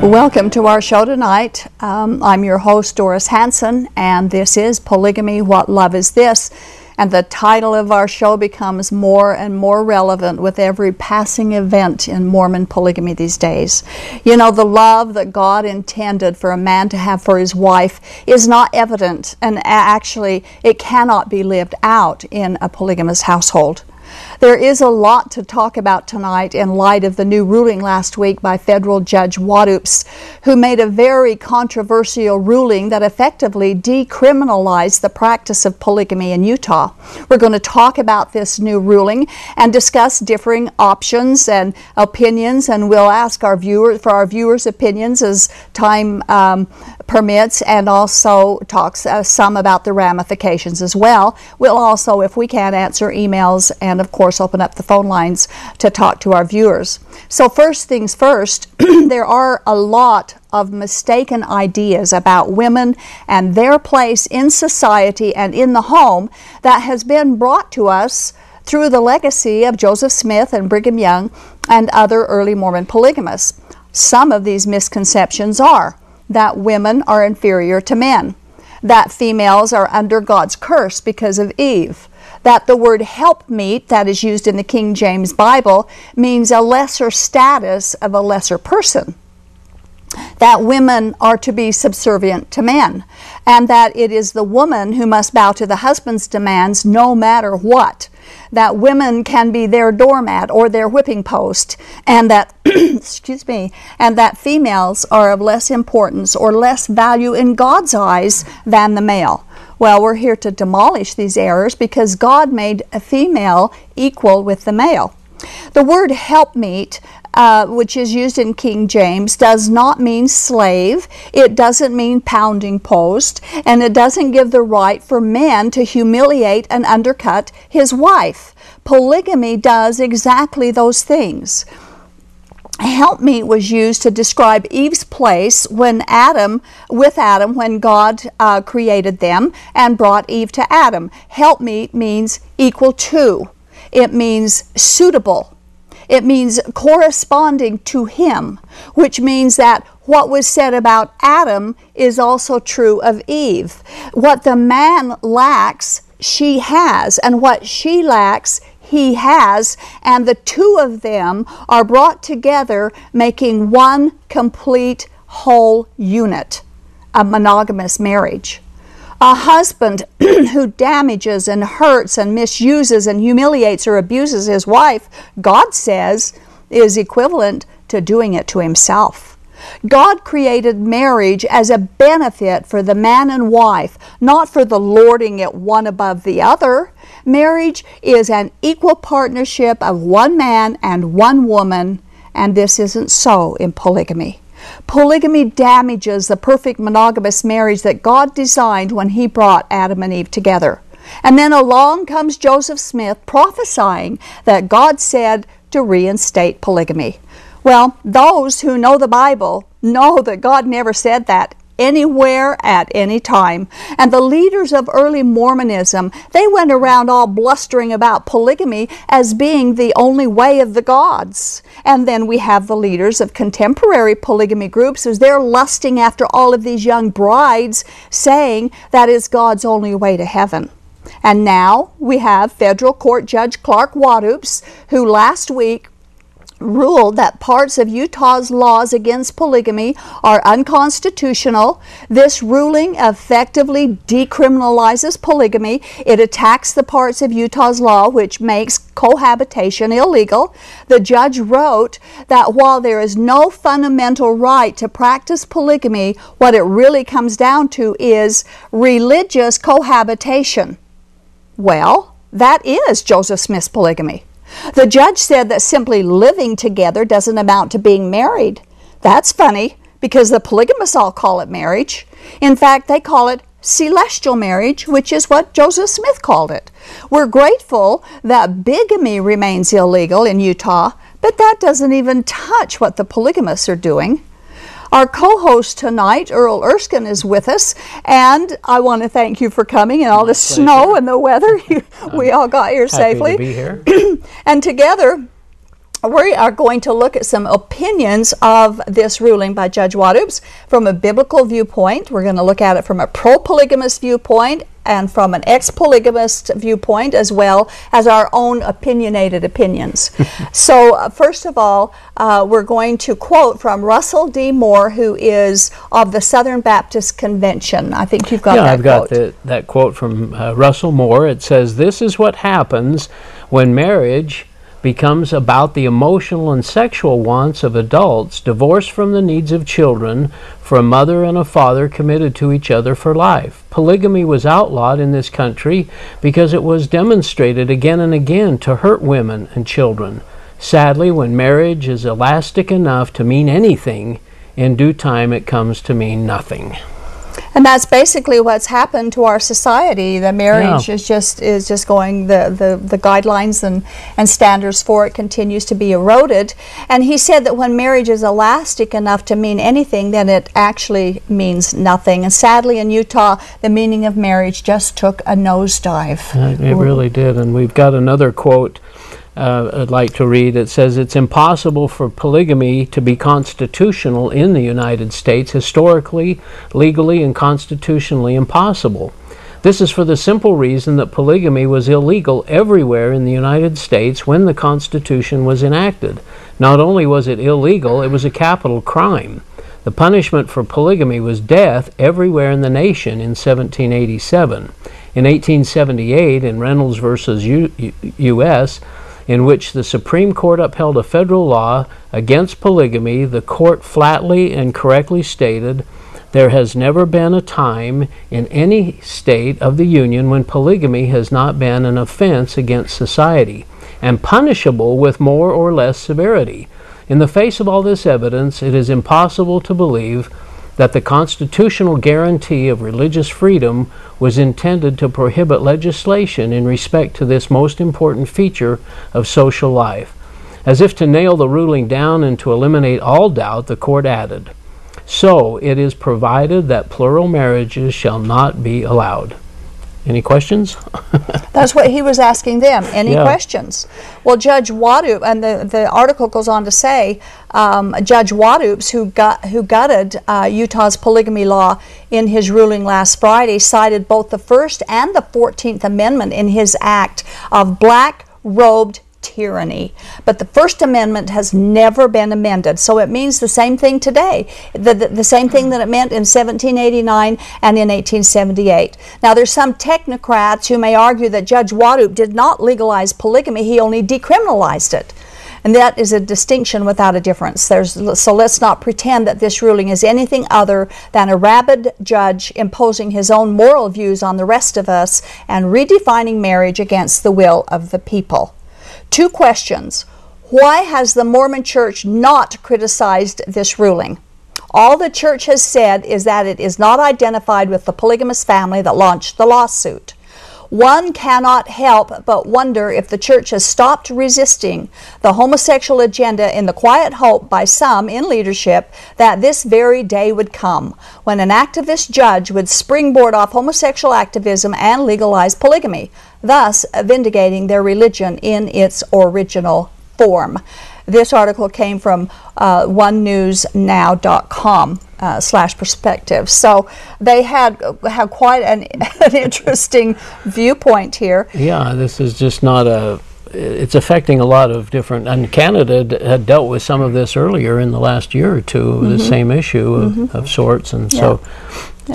Welcome to our show tonight. Um, I'm your host, Doris Hanson, and this is Polygamy What Love Is This? And the title of our show becomes more and more relevant with every passing event in Mormon polygamy these days. You know, the love that God intended for a man to have for his wife is not evident, and actually, it cannot be lived out in a polygamous household. There is a lot to talk about tonight in light of the new ruling last week by federal Judge Waddoups, who made a very controversial ruling that effectively decriminalized the practice of polygamy in Utah. We're going to talk about this new ruling and discuss differing options and opinions, and we'll ask our viewers for our viewers' opinions as time um, permits and also talks uh, some about the ramifications as well. We'll also, if we can, answer emails and, of course, open up the phone lines to talk to our viewers. So, first things first, there are a lot of mistaken ideas about women and their place in society and in the home that has been brought to us through the legacy of Joseph Smith and Brigham Young and other early Mormon polygamists. Some of these misconceptions are that women are inferior to men, that females are under God's curse because of Eve, that the word helpmeet that is used in the King James Bible means a lesser status of a lesser person. That women are to be subservient to men, and that it is the woman who must bow to the husband's demands no matter what that women can be their doormat or their whipping post, and that, excuse me, and that females are of less importance or less value in God's eyes than the male. Well, we're here to demolish these errors because God made a female equal with the male. The word helpmeet uh, which is used in King James, does not mean slave. It doesn't mean pounding post. And it doesn't give the right for man to humiliate and undercut his wife. Polygamy does exactly those things. Helpmeet was used to describe Eve's place when Adam, with Adam, when God uh, created them and brought Eve to Adam. Helpmeet means equal to, it means suitable it means corresponding to him, which means that what was said about Adam is also true of Eve. What the man lacks, she has, and what she lacks, he has, and the two of them are brought together, making one complete whole unit, a monogamous marriage. A husband who damages and hurts and misuses and humiliates or abuses his wife, God says, is equivalent to doing it to himself. God created marriage as a benefit for the man and wife, not for the lording it one above the other. Marriage is an equal partnership of one man and one woman, and this isn't so in polygamy. Polygamy damages the perfect monogamous marriage that God designed when He brought Adam and Eve together. And then along comes Joseph Smith prophesying that God said to reinstate polygamy. Well, those who know the Bible know that God never said that anywhere at any time. And the leaders of early Mormonism, they went around all blustering about polygamy as being the only way of the gods. And then we have the leaders of contemporary polygamy groups as they're lusting after all of these young brides, saying that is God's only way to heaven. And now we have federal court judge Clark Waddoups, who last week ruled that parts of Utah's laws against polygamy are unconstitutional. This ruling effectively decriminalizes polygamy. It attacks the parts of Utah's law which makes cohabitation illegal. The judge wrote that while there is no fundamental right to practice polygamy, what it really comes down to is religious cohabitation. Well, that is Joseph Smith's polygamy. The judge said that simply living together doesn't amount to being married. That's funny because the polygamists all call it marriage. In fact, they call it celestial marriage, which is what Joseph Smith called it. We're grateful that bigamy remains illegal in Utah, but that doesn't even touch what the polygamists are doing. Our co host tonight, Earl Erskine, is with us, and I want to thank you for coming and all the snow and the weather. we all got here safely. To be here. and together, we are going to look at some opinions of this ruling by Judge Waddoups from a biblical viewpoint. We're going to look at it from a pro polygamist viewpoint and from an ex polygamist viewpoint, as well as our own opinionated opinions. so, uh, first of all, uh, we're going to quote from Russell D. Moore, who is of the Southern Baptist Convention. I think you've got yeah, that I've quote. got the, that quote from uh, Russell Moore. It says, This is what happens when marriage becomes about the emotional and sexual wants of adults divorced from the needs of children for a mother and a father committed to each other for life. Polygamy was outlawed in this country because it was demonstrated again and again to hurt women and children. Sadly, when marriage is elastic enough to mean anything, in due time it comes to mean nothing. And that's basically what's happened to our society. The marriage yeah. is just is just going the, the, the guidelines and, and standards for it continues to be eroded. And he said that when marriage is elastic enough to mean anything, then it actually means nothing. And sadly in Utah the meaning of marriage just took a nosedive. It really did. And we've got another quote uh, I'd like to read. It says it's impossible for polygamy to be constitutional in the United States, historically, legally, and constitutionally impossible. This is for the simple reason that polygamy was illegal everywhere in the United States when the Constitution was enacted. Not only was it illegal, it was a capital crime. The punishment for polygamy was death everywhere in the nation in 1787. In 1878, in Reynolds versus U.S., in which the Supreme Court upheld a federal law against polygamy, the court flatly and correctly stated there has never been a time in any state of the Union when polygamy has not been an offense against society and punishable with more or less severity. In the face of all this evidence, it is impossible to believe that the constitutional guarantee of religious freedom was intended to prohibit legislation in respect to this most important feature of social life. As if to nail the ruling down and to eliminate all doubt, the court added, So it is provided that plural marriages shall not be allowed. Any questions? That's what he was asking them. Any yeah. questions? Well, Judge Waddoups, and the, the article goes on to say, um, Judge Waddoups, who, got, who gutted uh, Utah's polygamy law in his ruling last Friday, cited both the First and the 14th Amendment in his act of black robed tyranny. But the First Amendment has never been amended, so it means the same thing today, the, the, the, same thing that it meant in 1789 and in 1878. Now, there's some technocrats who may argue that Judge Waddoups did not legalize polygamy, he only decriminalized it. And that is a distinction without a difference. There's, so let's not pretend that this ruling is anything other than a rabid judge imposing his own moral views on the rest of us and redefining marriage against the will of the people. Two questions. Why has the Mormon Church not criticized this ruling? All the church has said is that it is not identified with the polygamous family that launched the lawsuit. One cannot help but wonder if the church has stopped resisting the homosexual agenda in the quiet hope by some in leadership that this very day would come when an activist judge would springboard off homosexual activism and legalize polygamy thus vindicating their religion in its original form. This article came from uh, onenewsnow.com uh, slash perspective. So they had have quite an, an interesting viewpoint here. Yeah, this is just not a it's affecting a lot of different. And Canada d- had dealt with some of this earlier in the last year or 2 mm-hmm. the same issue of, mm-hmm. of sorts. And yeah. so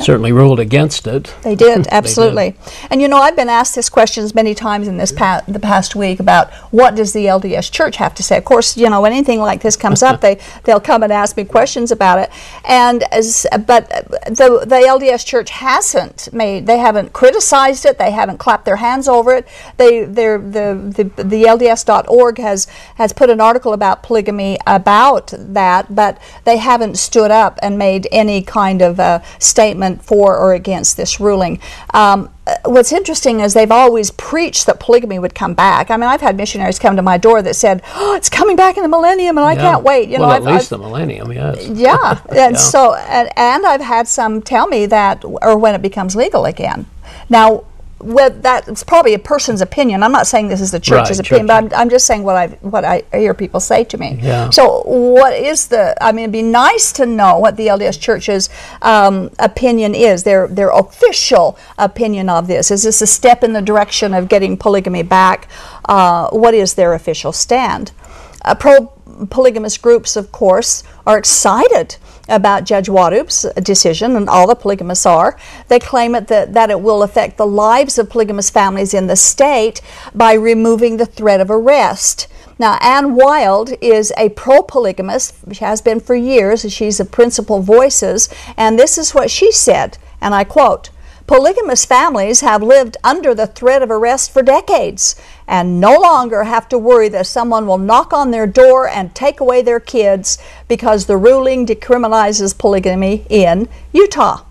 certainly ruled against it. They did, absolutely. And you know, I've been asked this questions many times in this pa- the past week about what does the LDS Church have to say. Of course, you know, when anything like this comes up, they they'll come and ask me questions about it. And as but the the LDS Church hasn't made they haven't criticized it. They haven't clapped their hands over it. They they're the the the LDS.org has has put an article about polygamy about that, but they haven't stood up and made any kind of uh, a statement for or against this ruling. Um, what's interesting is they've always preached that polygamy would come back. I mean, I've had missionaries come to my door that said, "Oh, it's coming back in the millennium, and I can't wait." You well, know, at I've, least I've- the millennium, yes. yeah, and Yeah. so and, and I've had some tell me that, or when it becomes legal again. Now, with that's probably a person's opinion. I'm not saying this is the church's Right, opinion, church- but I'm, I'm just saying what I what I hear people say to me. Yeah. So, what is the? I mean, it'd be nice to know what the LDS Church's um, opinion is. Their their official opinion of this. Is this a step in the direction of getting polygamy back? Uh, what is their official stand? Uh, pro polygamous groups, of course, are excited about Judge Waddoup's decision, and all the polygamists are. They claim it that, that it will affect the lives of polygamous families in the state by removing the threat of arrest. Now, Anne Wilde is a pro polygamist, she has been for years, she's the Principle Voices, and this is what she said, and I quote, Polygamous families have lived under the threat of arrest for decades and no longer have to worry that someone will knock on their door and take away their kids because the ruling decriminalizes polygamy in Utah.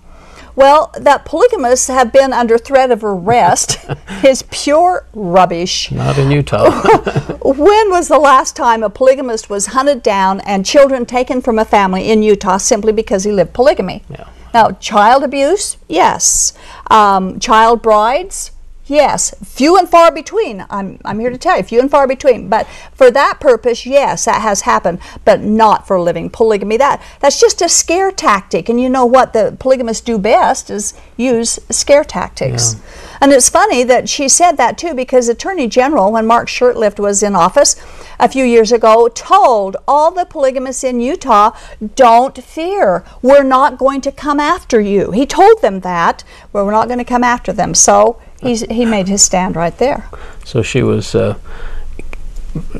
Well, that polygamists have been under threat of arrest is pure rubbish. Not in Utah. When was the last time a polygamist was hunted down and children taken from a family in Utah simply because he lived polygamy? Yeah. Now, child abuse, yes. Um, child brides, yes. Few and far between. I'm, I'm here to tell you, few and far between. But for that purpose, yes, that has happened, but not for living polygamy. That that's just a scare tactic. And you know what the polygamists do best is use scare tactics. And it's funny that she said that too, because Attorney General, when Mark Shurtleff was in office a few years ago, told all the polygamists in Utah, "Don't fear. We're not going to come after you." He told them that, well, we're not going to come after them. So he's, he made his stand right there. so she was uh,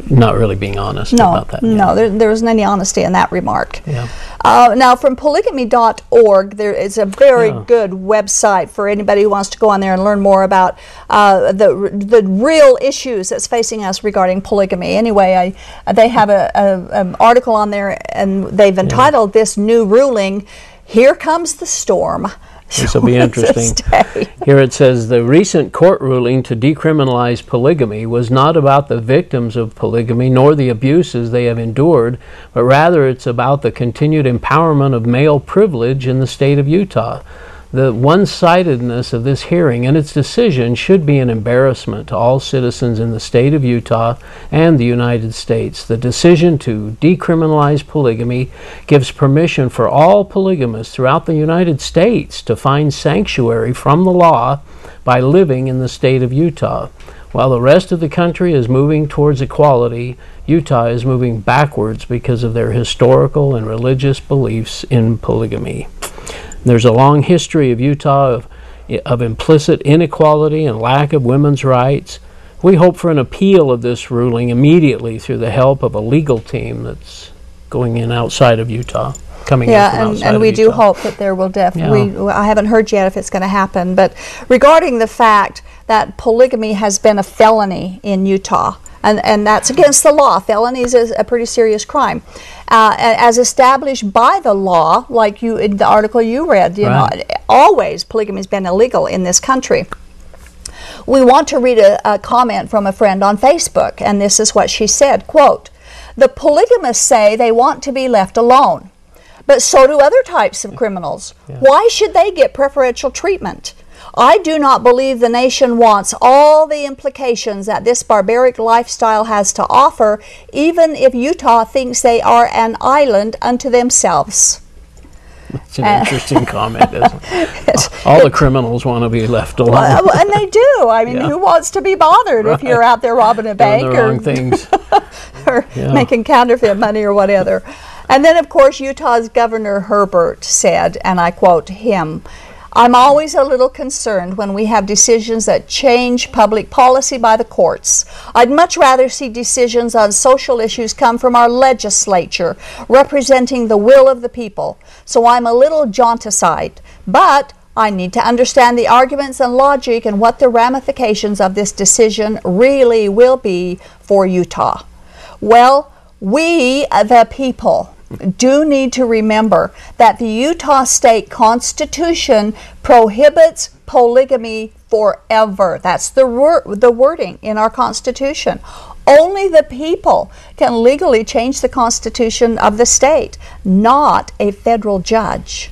not really being honest No, about that. no, there, there wasn't any honesty in that remark. Yeah. Uh, now, from polygamy.org, there is a very Yeah. good website for anybody who wants to go on there and learn more about uh, the the real issues that's facing us regarding polygamy. Anyway, I, they have a, a, an article on there, and they've entitled this new ruling, "Here Comes the Storm." This will be interesting. Here it says the recent court ruling to decriminalize polygamy was not about the victims of polygamy nor the abuses they have endured, but rather it's about the continued empowerment of male privilege in the state of Utah. The one sidedness of this hearing and its decision should be an embarrassment to all citizens in the state of Utah and the United States. The decision to decriminalize polygamy gives permission for all polygamists throughout the United States to find sanctuary from the law by living in the state of Utah. While the rest of the country is moving towards equality, Utah is moving backwards because of their historical and religious beliefs in polygamy. There's a long history of Utah of, of implicit inequality and lack of women's rights. We hope for an appeal of this ruling immediately through the help of a legal team that's going in outside of Utah, coming in Yeah, from and, and we do hope that there will definitely. Yeah. I haven't heard yet if it's going to happen, but regarding the fact that polygamy has been a felony in Utah, and, and that's against the law. Felony is a pretty serious crime, uh, as established by the law, like you in the article you read. You Right. know, always polygamy has been illegal in this country. We want to read a, a comment from a friend on Facebook, and this is what she said, quote, The polygamists say they want to be left alone, but so do other types of criminals. Why should they get preferential treatment? I do not believe the nation wants all the implications that this barbaric lifestyle has to offer, even if Utah thinks they are an island unto themselves. It's an interesting comment, isn't it? All the criminals want to be left alone. Uh, and they do. I mean, Yeah. who wants to be bothered if you're out there robbing a bank or things. or Yeah. making counterfeit money or whatever. and then, of course, Utah's Governor Herbert said, and I quote him. I'm always a little concerned when we have decisions that change public policy by the courts. I'd much rather see decisions on social issues come from our legislature, representing the will of the people. So I'm a little jaunticide. But I need to understand the arguments and logic and what the ramifications of this decision really will be for Utah. Well, we, the people, do need to remember that the Utah State Constitution prohibits polygamy forever. That's the, wor- the wording in our Constitution. Only the people can legally change the Constitution of the state, not a federal judge.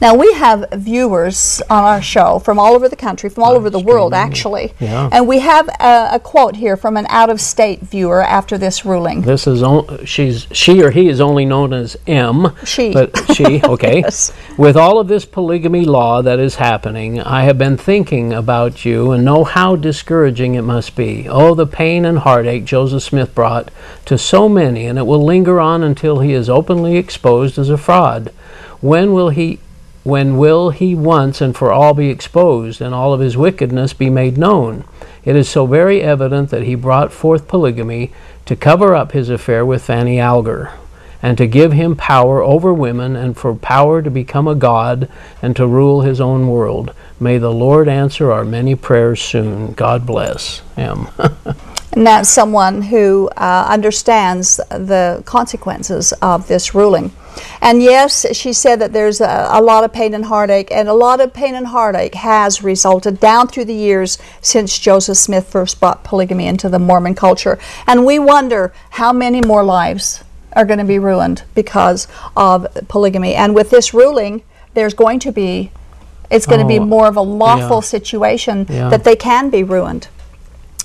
Now we have viewers on our show from all over the country, from all over the world, actually. Yeah. And we have a, a quote here from an out-of-state viewer after this ruling. This is on, she's she or he is only known as M. She. But she, okay. Yes. With all of this polygamy law that is happening, I have been thinking about you and know how discouraging it must be. Oh, the pain and heartache Joseph Smith brought to so many, and it will linger on until he is openly exposed as a fraud. When will he when will he once and for all be exposed and all of his wickedness be made known? It is so very evident that he brought forth polygamy to cover up his affair with Fanny Alger and to give him power over women and for power to become a god and to rule his own world. May the Lord answer our many prayers soon. God bless him. And that's someone who uh, understands the consequences of this ruling. And yes, she said that there's a, a, lot of pain and heartache, and a lot of pain and heartache has resulted down through the years since Joseph Smith first brought polygamy into the Mormon culture. And we wonder how many more lives are going to be ruined because of polygamy. And with this ruling, there's going to be, it's going to be Oh, more of a lawful yeah. situation Yeah. that they can be ruined.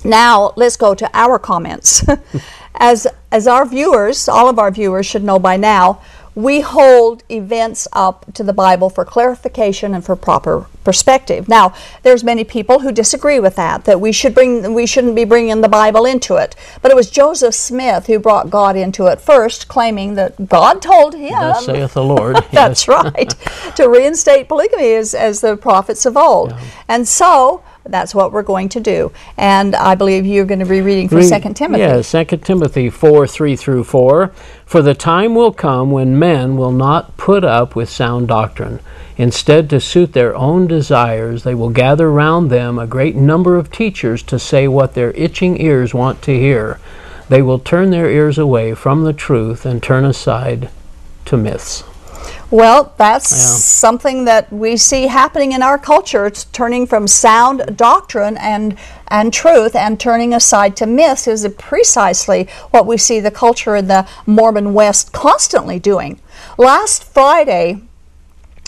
Now, let's go to our comments. as, as our viewers, all of our viewers should know by now, we hold events up to the Bible for clarification and for proper perspective. Now, there's many people who disagree with that, that we should bring we shouldn't be bringing the Bible into it. But it was Joseph Smith who brought God into it first, claiming that God told him Thus saith the Lord. that's right. to reinstate polygamy as, as the prophets of old. And so that's what we're going to do. And I believe you're going to be reading from Read- Second Timothy. Yeah, Second Timothy four three through four. For the time will come when men will not put up with sound doctrine. Instead, to suit their own desires, they will gather round them a great number of teachers to say what their itching ears want to hear. They will turn their ears away from the truth and turn aside to myths. Well, that's Yeah. something that we see happening in our culture. It's turning from sound doctrine and and truth and turning aside to myths is precisely what we see the culture in the Mormon West constantly doing. Last Friday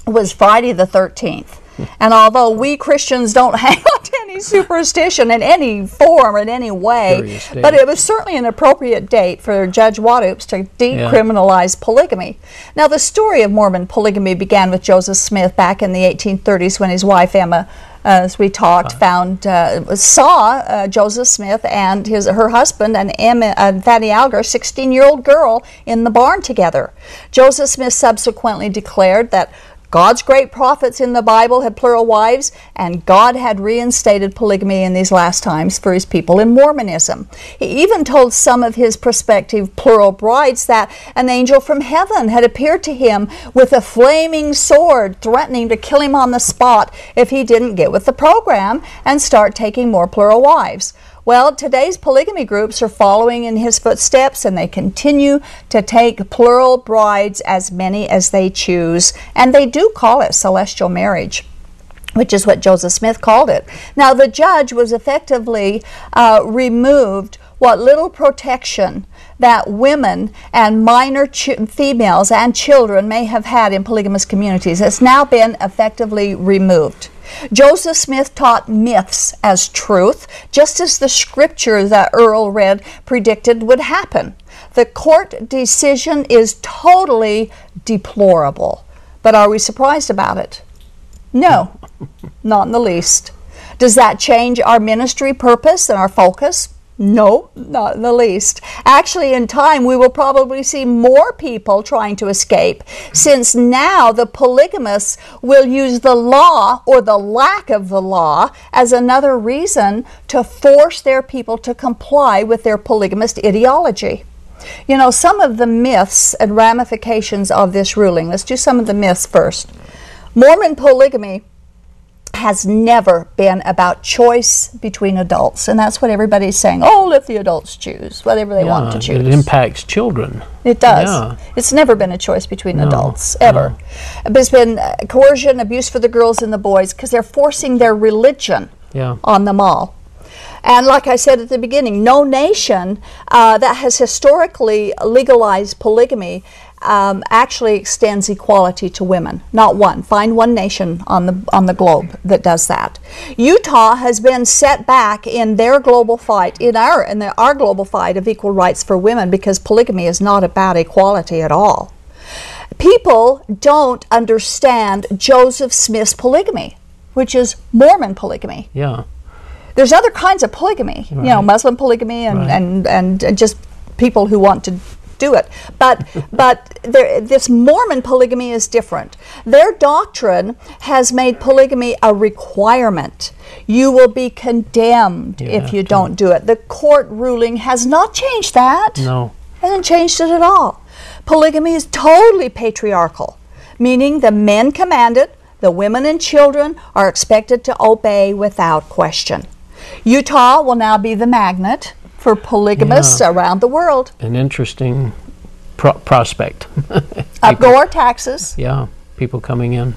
was Friday the 13th. And although we Christians don't hang on to any superstition in any form or in any way, but it was certainly an appropriate date for Judge Waddoups to decriminalize polygamy. Now, the story of Mormon polygamy began with Joseph Smith back in the 1830s when his wife Emma, uh, as we talked, found uh, saw uh, Joseph Smith and his her husband and Emma uh, Fanny Alger, 16-year-old girl, in the barn together. Joseph Smith subsequently declared that God's great prophets in the Bible had plural wives, and God had reinstated polygamy in these last times for his people in Mormonism. He even told some of his prospective plural brides that an angel from heaven had appeared to him with a flaming sword, threatening to kill him on the spot if he didn't get with the program and start taking more plural wives. Well, today's polygamy groups are following in his footsteps and they continue to take plural brides as many as they choose. And they do call it celestial marriage. Which is what Joseph Smith called it. Now, the judge was effectively uh, removed what little protection that women and minor ch- females and children may have had in polygamous communities has now been effectively removed. Joseph Smith taught myths as truth, just as the scripture that Earl read predicted would happen. The court decision is totally deplorable. But are we surprised about it? No, not in the least. Does that change our ministry purpose and our focus? No, not in the least. Actually, in time, we will probably see more people trying to escape, since now the polygamists will use the law or the lack of the law as another reason to force their people to comply with their polygamist ideology. You know, some of the myths and ramifications of this ruling. Let's do some of the myths first. Mormon polygamy has never been about choice between adults, and that's what everybody's saying. Oh, let the adults choose whatever they want to choose. It impacts children. It does. Yeah. It's never been a choice between No, adults ever. But it's been uh, coercion, abuse for the girls and the boys because they're forcing their religion Yeah. on them all. And like I said at the beginning, no nation uh, that has historically legalized polygamy um, actually extends equality to women. Not one. Find one nation on the on the globe that does that. Utah has been set back in their global fight, in our in the, our global fight of equal rights for women, because polygamy is not about equality at all. People don't understand Joseph Smith's polygamy, which is Mormon polygamy Yeah. there's other kinds of polygamy, you know, Muslim polygamy and, Right. and, and, and just people who want to do it. But but there, this Mormon polygamy is different. Their doctrine has made polygamy a requirement. You will be condemned You if you don't do it. The court ruling has not changed that No. hasn't changed it at all. Polygamy is totally patriarchal, meaning the men command it, the women and children are expected to obey without question. Utah will now be the magnet for polygamists Yeah. around the world. An interesting pro- prospect. Up go our taxes, yeah. People coming in.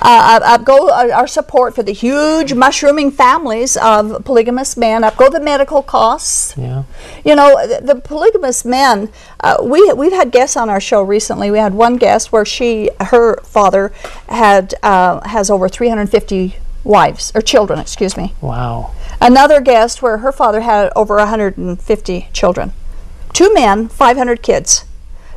uh, up, go our, our support for the huge mushrooming families of polygamous men, up go the medical costs. Yeah. You know, the, the polygamous men. Uh, we we've had guests on our show recently. We had one guest where she, her father, had uh, has over 350 wives or children. Excuse me. Wow. Another guest where her father had over 150 children. Two men, 500 kids.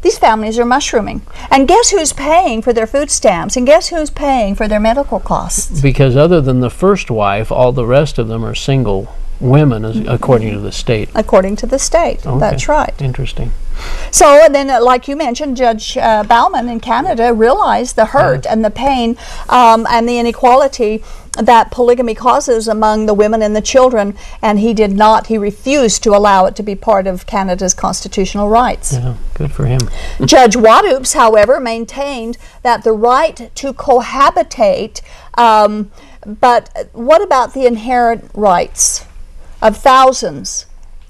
These families are mushrooming. And guess who's paying for their food stamps? And guess who's paying for their medical costs? Because other than the first wife, all the rest of them are single women, as, mm-hmm. according to the state. According to the state. Okay. That's right. Interesting. So, and then, uh, like you mentioned, Judge uh, Bauman in Canada realized the hurt and the pain um, and the inequality that polygamy causes among the women and the children, and he did not, he refused to allow it to be part of Canada's constitutional rights. Yeah. Good for him. Judge Waddoups, however, maintained that the right to cohabitate, um, but what about the inherent rights of thousands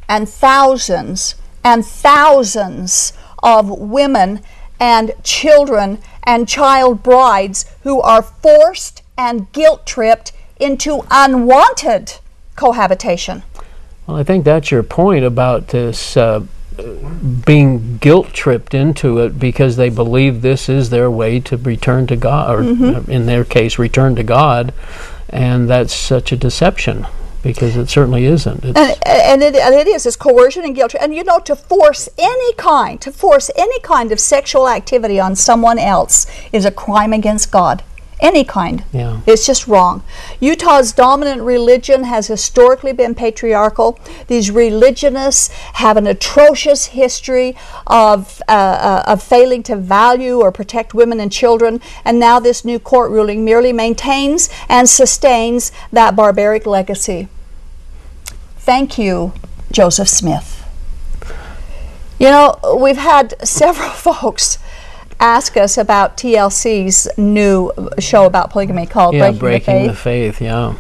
and thousands and thousands of women and children and child brides who are forced and guilt tripped into unwanted cohabitation? Well, I think that's your point about this uh, being guilt tripped into it because they believe this is their way to return to God, or Mm-hmm. in their case, return to God, and that's such a deception because it certainly isn't. It's, and, and, it, and it is. It's coercion and guilt. And you know to force any kind to force any kind of sexual activity on someone else is a crime against god any kind Yeah. it's just wrong utah's dominant religion has historically been patriarchal these religionists have an atrocious history of, uh, uh, of failing to value or protect women and children and now this new court ruling merely maintains and sustains that barbaric legacy Thank you, Joseph Smith. You know, we've had several folks ask us about TLC's new show about polygamy called yeah, Breaking, breaking the Faith. the faith. Yeah,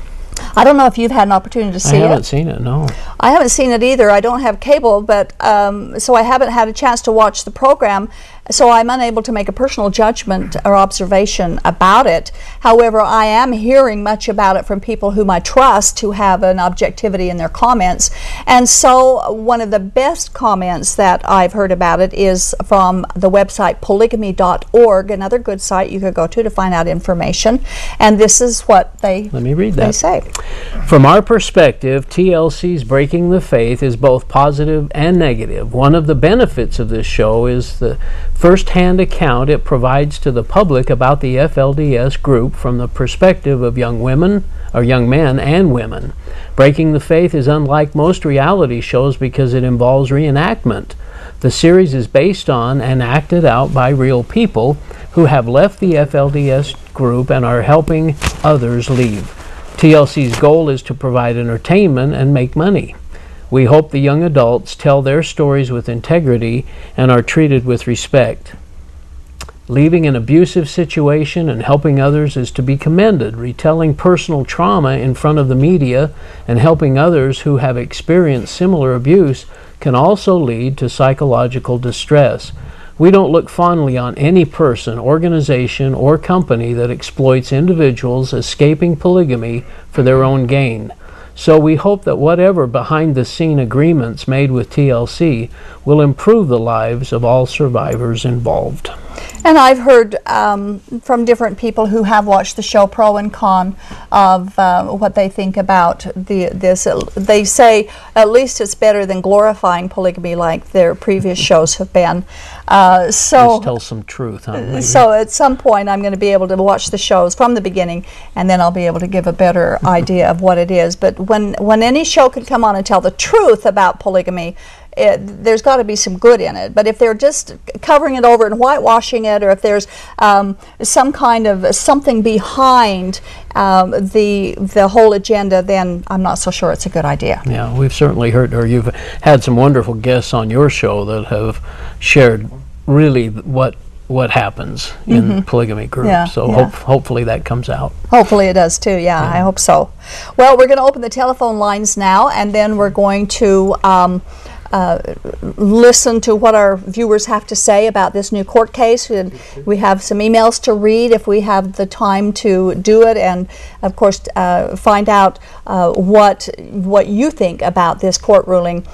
I don't know if you've had an opportunity to see it. I haven't it. seen it. No. I haven't seen it either. I don't have cable, but um, so I haven't had a chance to watch the program. So I'm unable to make a personal judgment or observation about it. However, I am hearing much about it from people whom I trust who have an objectivity in their comments. And so one of the best comments that I've heard about it is from the website polygamy.org, another good site you could go to to find out information. And this is what they, Let me read they that. say. From our perspective, TLC's Breaking the Faith is both positive and negative. One of the benefits of this show is the first hand account it provides to the public about the FLDS group from the perspective of young women, or young men and women. Breaking the Faith is unlike most reality shows because it involves reenactment. The series is based on and acted out by real people who have left the FLDS group and are helping others leave. TLC's goal is to provide entertainment and make money. We hope the young adults tell their stories with integrity and are treated with respect. Leaving an abusive situation and helping others is to be commended. Retelling personal trauma in front of the media and helping others who have experienced similar abuse can also lead to psychological distress. We don't look fondly on any person, organization, or company that exploits individuals escaping polygamy for their own gain. So we hope that whatever behind the scene agreements made with TLC will improve the lives of all survivors involved. And I've heard um, from different people who have watched the show, pro and con, of uh, what they think about the, this. They say at least it's better than glorifying polygamy like their previous shows have been. Uh, so Just tell some truth, huh? So at some point, I'm going to be able to watch the shows from the beginning, and then I'll be able to give a better idea of what it is. But when when any show can come on and tell the truth about polygamy, it, there's got to be some good in it. But if they're just covering it over and whitewashing it, or if there's um, some kind of something behind um, the the whole agenda, then I'm not so sure it's a good idea. Yeah, we've certainly heard, or you've had some wonderful guests on your show that have shared really what what happens in mm-hmm. polygamy groups. Yeah, so yeah. Hope, hopefully that comes out. Hopefully it does too. Yeah, yeah. I hope so. Well, we're going to open the telephone lines now, and then we're going to. Um, uh, listen to what our viewers have to say about this new court case. And we have some emails to read if we have the time to do it, and of course, uh, find out uh, what what you think about this court ruling.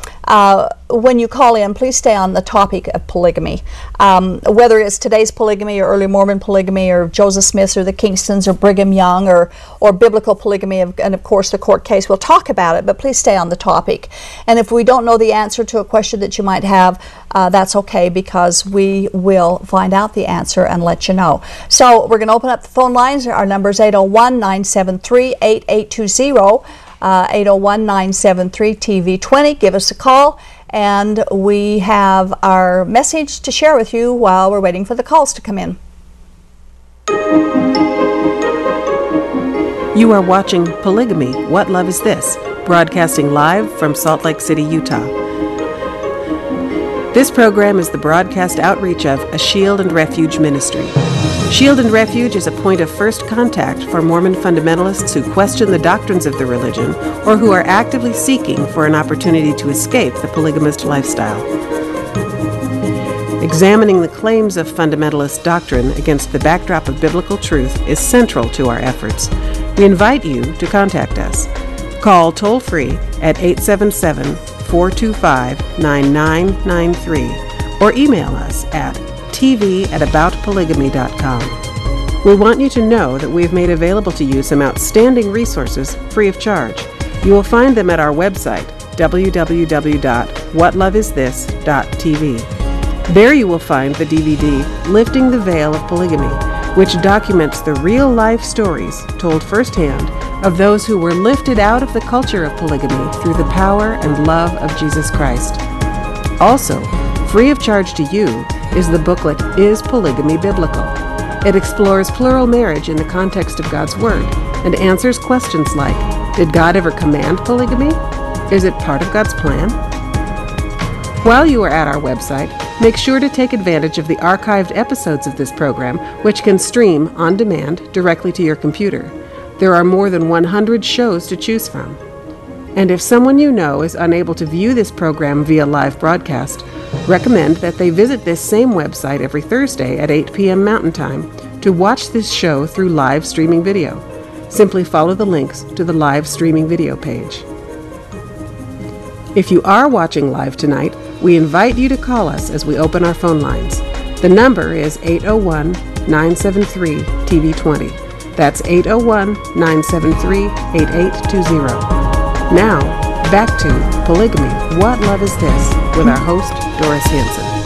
Uh, when you call in, please stay on the topic of polygamy. Um, whether it's today's polygamy or early Mormon polygamy or Joseph Smith's or the Kingstons or Brigham Young or, or biblical polygamy, and of course the court case, we'll talk about it, but please stay on the topic. And if we don't know the answer to a question that you might have, uh, that's okay because we will find out the answer and let you know. So we're going to open up the phone lines. Our number is 801 973 8820. Uh, 801 973 TV20. Give us a call and we have our message to share with you while we're waiting for the calls to come in. You are watching Polygamy What Love Is This? broadcasting live from Salt Lake City, Utah. This program is the broadcast outreach of A Shield and Refuge Ministry. Shield and Refuge is a point of first contact for Mormon fundamentalists who question the doctrines of the religion or who are actively seeking for an opportunity to escape the polygamist lifestyle. Examining the claims of fundamentalist doctrine against the backdrop of biblical truth is central to our efforts. We invite you to contact us. Call toll free at 877 425 9993 or email us at tv at aboutpolygamy.com. We want you to know that we've made available to you some outstanding resources free of charge. You will find them at our website, www.whatloveisthis.tv. There you will find the DVD Lifting the Veil of Polygamy, which documents the real life stories told firsthand of those who were lifted out of the culture of polygamy through the power and love of Jesus Christ. Also, free of charge to you is the booklet Is Polygamy Biblical? It explores plural marriage in the context of God's Word and answers questions like Did God ever command polygamy? Is it part of God's plan? While you are at our website, make sure to take advantage of the archived episodes of this program, which can stream on demand directly to your computer. There are more than 100 shows to choose from. And if someone you know is unable to view this program via live broadcast, recommend that they visit this same website every Thursday at 8 p.m. Mountain Time to watch this show through live streaming video. Simply follow the links to the live streaming video page. If you are watching live tonight, we invite you to call us as we open our phone lines. The number is 801 973 TV20. That's 801 973 8820. Now, back to Polygamy What Love Is This with our host, Doris Hanson.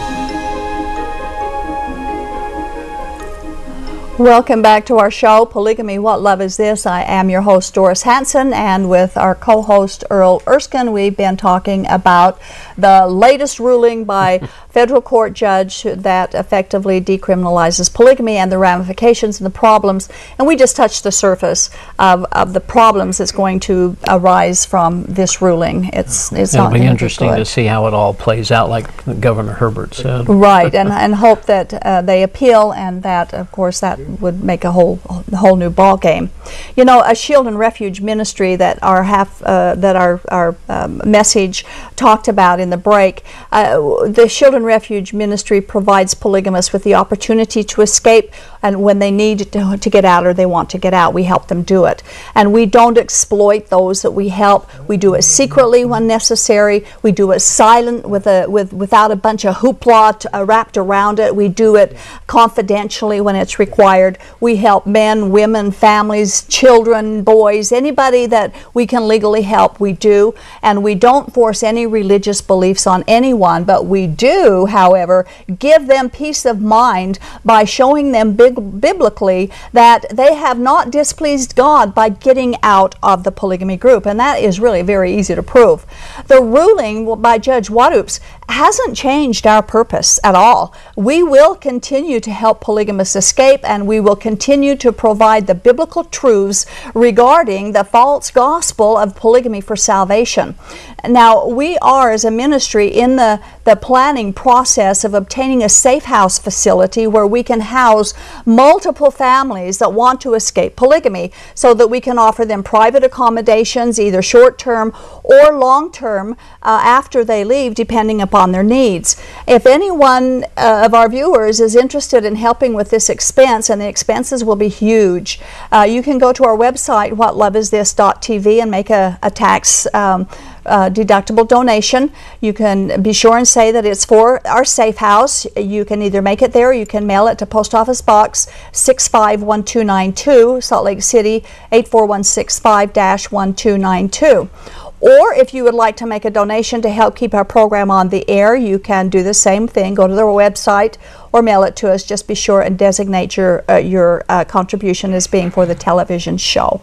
Welcome back to our show, Polygamy What Love Is This? I am your host, Doris Hanson, and with our co host, Earl Erskine, we've been talking about the latest ruling by federal court judge that effectively decriminalizes polygamy and the ramifications and the problems. And we just touched the surface of, of the problems that's going to arise from this ruling. It's, it's It'll not be interesting good. to see how it all plays out, like Governor Herbert said. Right, and, and hope that uh, they appeal, and that, of course, that would make a whole whole new ball game. You know, a shield and refuge ministry that our half uh, that our our um, message talked about in the break. Uh, the shield and refuge ministry provides polygamists with the opportunity to escape, and when they need to, to get out or they want to get out, we help them do it. And we don't exploit those that we help. We do it secretly when necessary. We do it silent with a with without a bunch of hoopla t- uh, wrapped around it. We do it confidentially when it's required. We help men, women, families, children, boys, anybody that we can legally help, we do. And we don't force any religious beliefs on anyone, but we do, however, give them peace of mind by showing them big, biblically that they have not displeased God by getting out of the polygamy group. And that is really very easy to prove. The ruling by Judge Waddoups hasn't changed our purpose at all. We will continue to help polygamists escape and we will continue to provide the biblical truths regarding the false gospel of polygamy for salvation. Now, we are, as a ministry, in the, the planning process of obtaining a safe house facility where we can house multiple families that want to escape polygamy so that we can offer them private accommodations, either short term or long term, uh, after they leave, depending upon their needs. If anyone uh, of our viewers is interested in helping with this expense, and the expenses will be huge, uh, you can go to our website, whatloveisthis.tv, and make a, a tax. Um, uh, deductible donation. You can be sure and say that it's for our safe house. You can either make it there or you can mail it to Post Office Box 651292, Salt Lake City 84165 1292. Or if you would like to make a donation to help keep our program on the air, you can do the same thing. Go to their website or mail it to us. Just be sure and designate your, uh, your uh, contribution as being for the television show.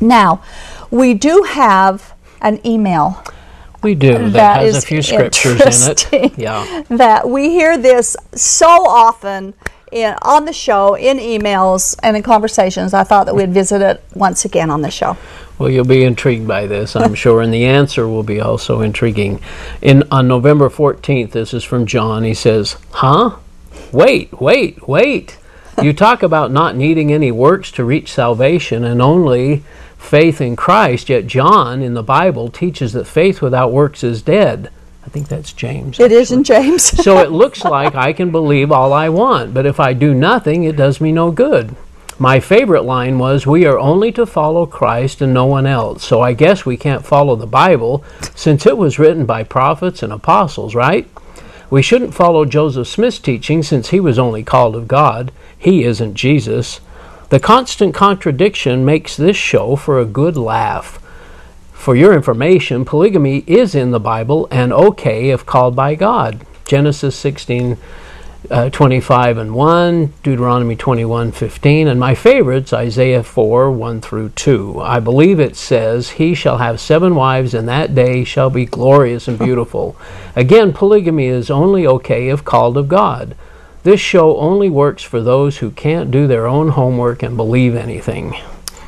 Now, we do have an email We do. That, that has a few scriptures in it. Yeah. that we hear this so often in, on the show, in emails, and in conversations. I thought that we'd visit it once again on the show. Well, you'll be intrigued by this, I'm sure, and the answer will be also intriguing. In on November 14th, this is from John. He says, "Huh? Wait, wait, wait. You talk about not needing any works to reach salvation and only faith in Christ, yet John in the Bible teaches that faith without works is dead." I think that's James. It is in James. so it looks like I can believe all I want, but if I do nothing, it does me no good. My favorite line was, We are only to follow Christ and no one else. So I guess we can't follow the Bible since it was written by prophets and apostles, right? We shouldn't follow Joseph Smith's teaching since he was only called of God. He isn't Jesus. The constant contradiction makes this show for a good laugh. For your information, polygamy is in the Bible and okay if called by God. Genesis 16 uh, 25 and 1, Deuteronomy 21 15, and my favorites, Isaiah 4 1 through 2. I believe it says, He shall have seven wives, and that day shall be glorious and beautiful. Again, polygamy is only okay if called of God. This show only works for those who can't do their own homework and believe anything.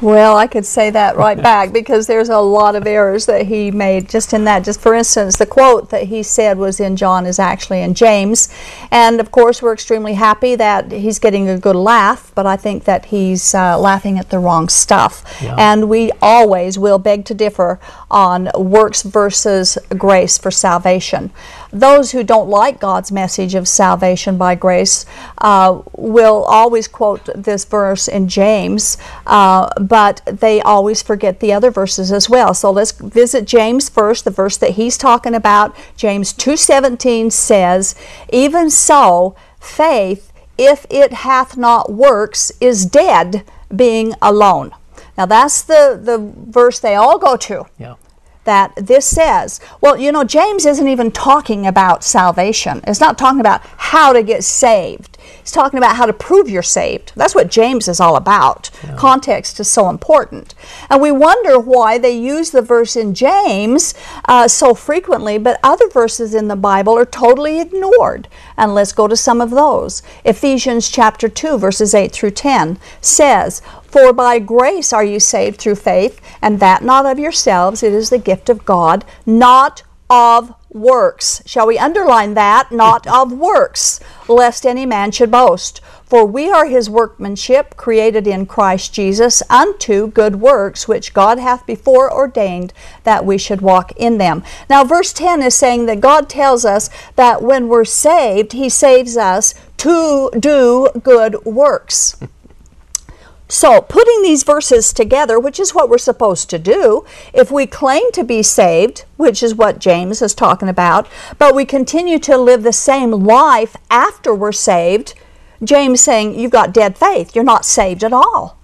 Well, I could say that right back because there's a lot of errors that he made just in that. Just for instance, the quote that he said was in John is actually in James. And of course, we're extremely happy that he's getting a good laugh, but I think that he's uh, laughing at the wrong stuff. Yeah. And we always will beg to differ on works versus grace for salvation. Those who don't like God's message of salvation by grace uh, will always quote this verse in James, uh, but they always forget the other verses as well. So let's visit James first, the verse that he's talking about. James 2:17 says, "Even so, faith, if it hath not works, is dead, being alone." Now that's the the verse they all go to. Yeah. That this says, well, you know, James isn't even talking about salvation. It's not talking about how to get saved. He's talking about how to prove you're saved. That's what James is all about. Yeah. Context is so important. And we wonder why they use the verse in James uh, so frequently, but other verses in the Bible are totally ignored. And let's go to some of those. Ephesians chapter 2, verses 8 through 10 says, For by grace are you saved through faith, and that not of yourselves, it is the gift of God, not of works. Shall we underline that? Not of works, lest any man should boast. For we are his workmanship, created in Christ Jesus, unto good works, which God hath before ordained that we should walk in them. Now, verse 10 is saying that God tells us that when we're saved, he saves us to do good works. So, putting these verses together, which is what we're supposed to do, if we claim to be saved, which is what James is talking about, but we continue to live the same life after we're saved, James saying you've got dead faith, you're not saved at all.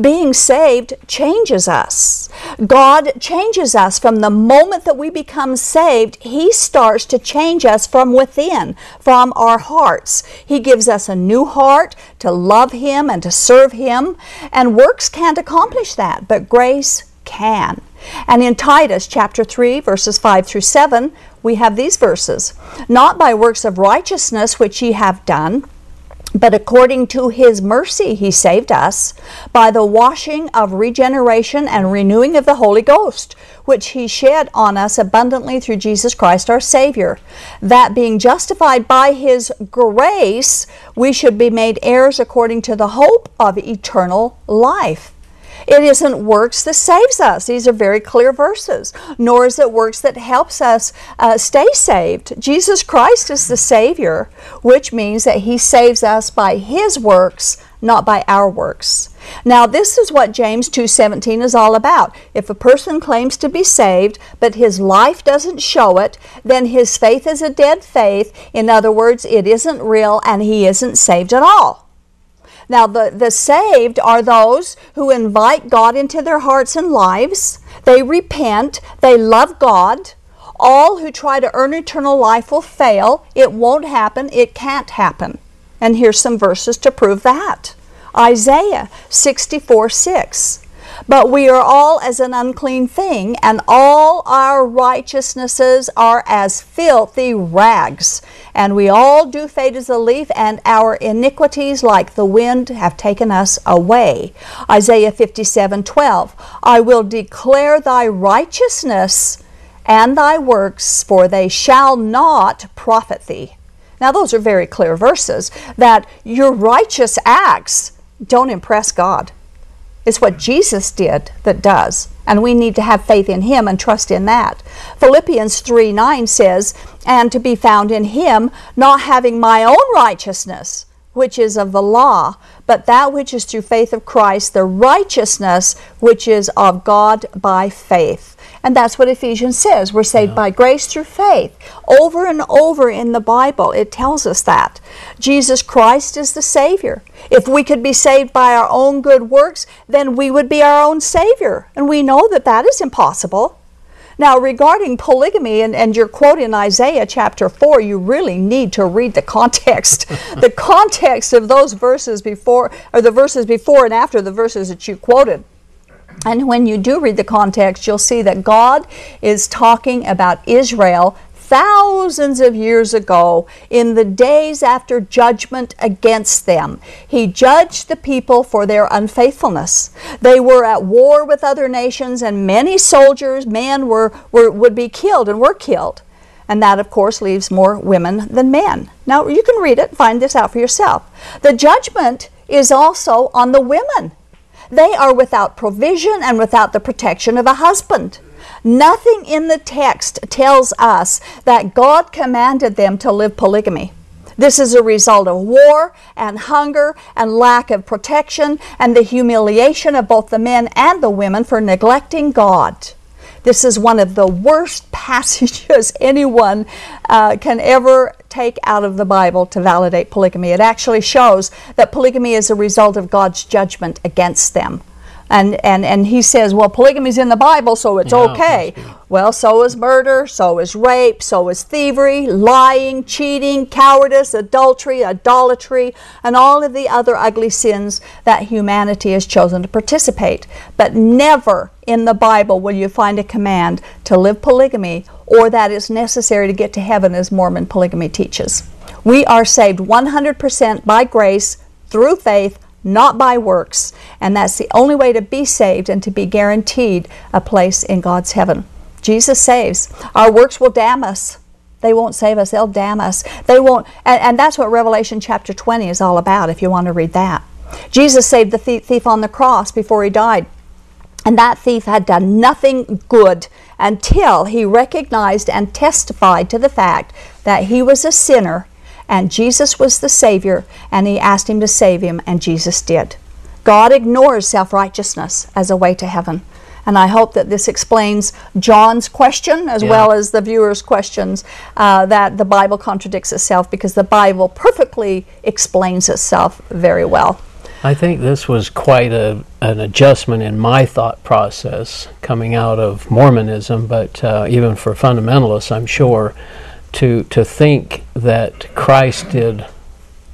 Being saved changes us. God changes us from the moment that we become saved. He starts to change us from within, from our hearts. He gives us a new heart to love Him and to serve Him. And works can't accomplish that, but grace can. And in Titus chapter 3, verses 5 through 7, we have these verses Not by works of righteousness which ye have done, but according to his mercy, he saved us by the washing of regeneration and renewing of the Holy Ghost, which he shed on us abundantly through Jesus Christ our Savior. That being justified by his grace, we should be made heirs according to the hope of eternal life. It isn't works that saves us. These are very clear verses. Nor is it works that helps us uh, stay saved. Jesus Christ is the Savior, which means that He saves us by His works, not by our works. Now this is what James 2:17 is all about. If a person claims to be saved but his life doesn't show it, then his faith is a dead faith. In other words, it isn't real and he isn't saved at all. Now, the, the saved are those who invite God into their hearts and lives. They repent. They love God. All who try to earn eternal life will fail. It won't happen. It can't happen. And here's some verses to prove that Isaiah 64 6. But we are all as an unclean thing, and all our righteousnesses are as filthy rags. And we all do fade as a leaf, and our iniquities, like the wind, have taken us away. Isaiah 57 12. I will declare thy righteousness and thy works, for they shall not profit thee. Now, those are very clear verses that your righteous acts don't impress God. It's what Jesus did that does. And we need to have faith in Him and trust in that. Philippians 3 9 says, And to be found in Him, not having my own righteousness, which is of the law, but that which is through faith of Christ, the righteousness which is of God by faith. And that's what Ephesians says. We're saved yeah. by grace through faith. Over and over in the Bible, it tells us that. Jesus Christ is the Savior. If we could be saved by our own good works, then we would be our own Savior. And we know that that is impossible. Now, regarding polygamy, and, and you're quoting Isaiah chapter 4, you really need to read the context. the context of those verses before, or the verses before and after the verses that you quoted. And when you do read the context, you'll see that God is talking about Israel thousands of years ago in the days after judgment against them. He judged the people for their unfaithfulness. They were at war with other nations, and many soldiers, men, were, were, would be killed and were killed. And that, of course, leaves more women than men. Now, you can read it, find this out for yourself. The judgment is also on the women they are without provision and without the protection of a husband. Nothing in the text tells us that God commanded them to live polygamy. This is a result of war and hunger and lack of protection and the humiliation of both the men and the women for neglecting God. This is one of the worst passages anyone uh, can ever take out of the Bible to validate polygamy. It actually shows that polygamy is a result of God's judgment against them. And, and, and he says, well, polygamy's in the Bible, so it's Yeah, okay. Well, so is murder, so is rape, so is thievery, lying, cheating, cowardice, adultery, idolatry, and all of the other ugly sins that humanity has chosen to participate. But never in the Bible will you find a command to live polygamy or that it's necessary to get to heaven as Mormon polygamy teaches. We are saved 100% by grace through faith not by works. And that's the only way to be saved and to be guaranteed a place in God's heaven. Jesus saves. Our works will damn us. They won't save us, they'll damn us. They won't, and, and that's what Revelation chapter 20 is all about, if you want to read that. Jesus saved the thief, thief on the cross before he died. And that thief had done nothing good until he recognized and testified to the fact that he was a sinner and Jesus was the Savior, and he asked him to save him, and Jesus did. God ignores self righteousness as a way to heaven. And I hope that this explains John's question as Yeah. well as the viewers' questions uh, that the Bible contradicts itself because the Bible perfectly explains itself very well. I think this was quite a, an adjustment in my thought process coming out of Mormonism, but uh, even for fundamentalists, I'm sure, to to think that Christ did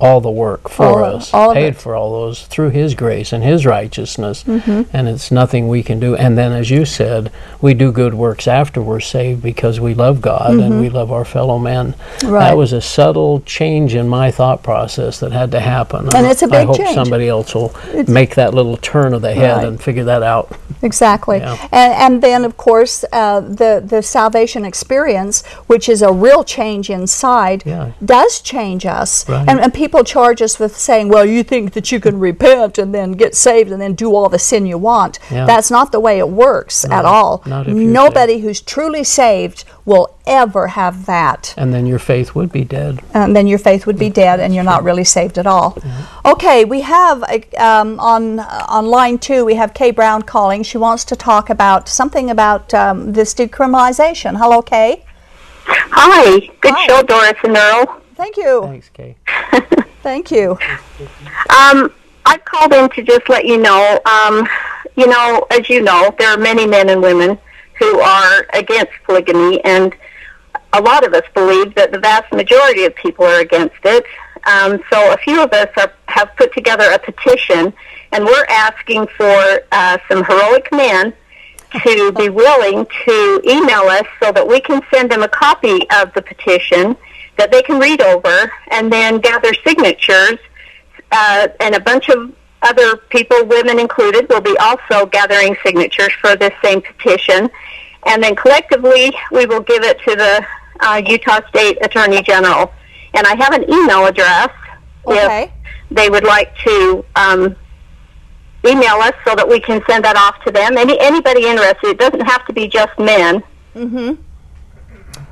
all the work for All- us, all paid for all those through His grace and His righteousness, Mm-hmm. and it's nothing we can do. And then, as you said, we do good works after we're saved because we love God and we love our fellow men. Mm-hmm. Right. That was a subtle change in my thought process that had to happen. And it's a I big I hope change. somebody else will make that little turn of the head Right. and figure that out. Exactly. Yeah. And, and then, of course, uh, the, the salvation experience, which is a real change inside, Yeah. does change us. Right. And, and people charge us with saying, well, you think that you can repent and then get saved and then do all the sin you want. Yeah. That's not the way it works at all. not if you're Nobody who's truly saved will ever have that. And then your faith would be dead. and then your faith would be dead and you're not really saved at all. Okay, we have uh, um, on on line two we have Kay Brown calling. She wants to talk about something about um, this decriminalization. Hello, Kay. Hi. Good Hi. show, Doris and Earl. Thank you. Thanks, Kay. Thank you. Um, I called in to just let you know, um, you know, as you know, there are many men and women who are against polygamy, and a lot of us believe that the vast majority of people are against it. Um, so a few of us are, have put together a petition, and we're asking for uh, some heroic men to be willing to email us so that we can send them a copy of the petition that they can read over and then gather signatures uh, and a bunch of other people, women included, will be also gathering signatures for this same petition. And then collectively, we will give it to the uh, Utah State Attorney General. And I have an email address Okay. if they would like to um, email us so that we can send that off to them. Any anybody interested? It doesn't have to be just men.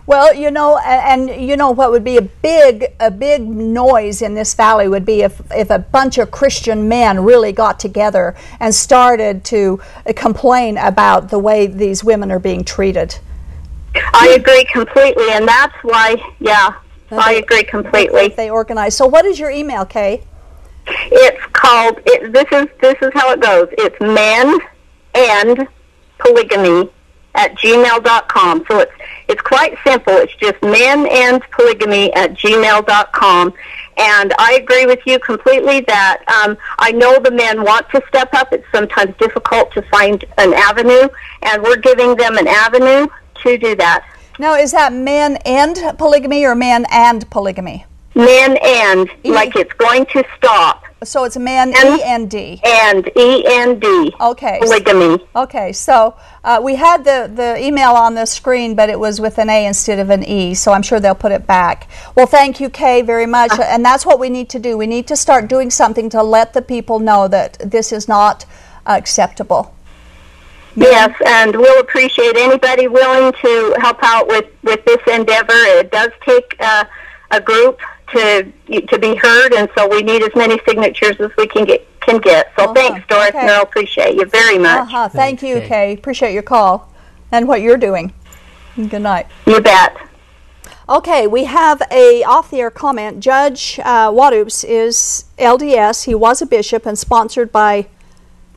Well, you know, and, you know what would be a big a big noise in this valley would be if if a bunch of Christian men really got together and started to uh, complain about the way these women are being treated. I agree completely, and that's why. Yeah, I they- agree completely. They organize. So, what is your email, Kay? It's called. It, this is this is how it goes. It's men and polygamy at gmail.com. So it's it's quite simple. It's just men and polygamy at gmail.com. And I agree with you completely that um, I know the men want to step up. It's sometimes difficult to find an avenue, and we're giving them an avenue to do that. Now, is that men and polygamy or men and polygamy? Men and like it's going to stop. So it's men And- E and D. And E N D. Okay. Polygamy. Okay, so uh, we had the, the email on the screen, but it was with an A instead of an E, so I'm sure they'll put it back. Well, thank you, Kay, very much. And that's what we need to do. We need to start doing something to let the people know that this is not uh, acceptable. Yes, and we'll appreciate anybody willing to help out with, with this endeavor. It does take uh, a group to to be heard, and so we need as many signatures as we can get. Can get. So Uh-huh, thanks, Doris, okay. and I appreciate you very much. Uh-huh. Thank Thanks, you, Kay. Kay. Appreciate your call and what you're doing. Good night. You bet. Okay, we have a off-the-air comment. Judge uh, Waddoups is LDS. He was a bishop and sponsored by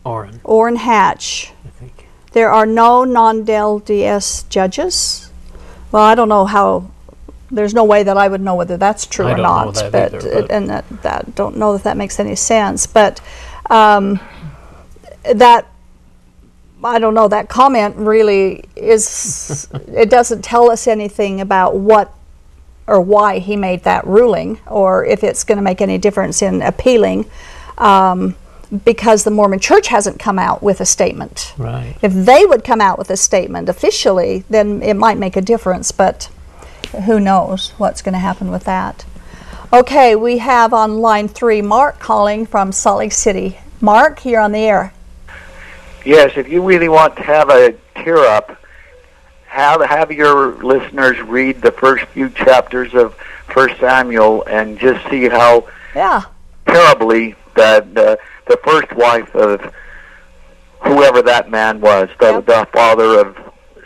Orrin, Orrin Hatch. I think. There are no non-LDS judges. Well, I don't know how. There's no way that I would know whether that's true I or not. that but, either, but- and that, that don't know that that makes any sense. But um, that I don't know. That comment really is. it doesn't tell us anything about what or why he made that ruling, or if it's going to make any difference in appealing. Um, because the Mormon Church hasn't come out with a statement. Right. If they would come out with a statement officially, then it might make a difference, but who knows what's going to happen with that. Okay, we have on line three Mark calling from Salt Lake City. Mark, you're on the air. Yes, if you really want to have a tear up, have have your listeners read the first few chapters of First Samuel and just see how Yeah, terribly that uh, the first wife of whoever that man was, the, Yep. the father of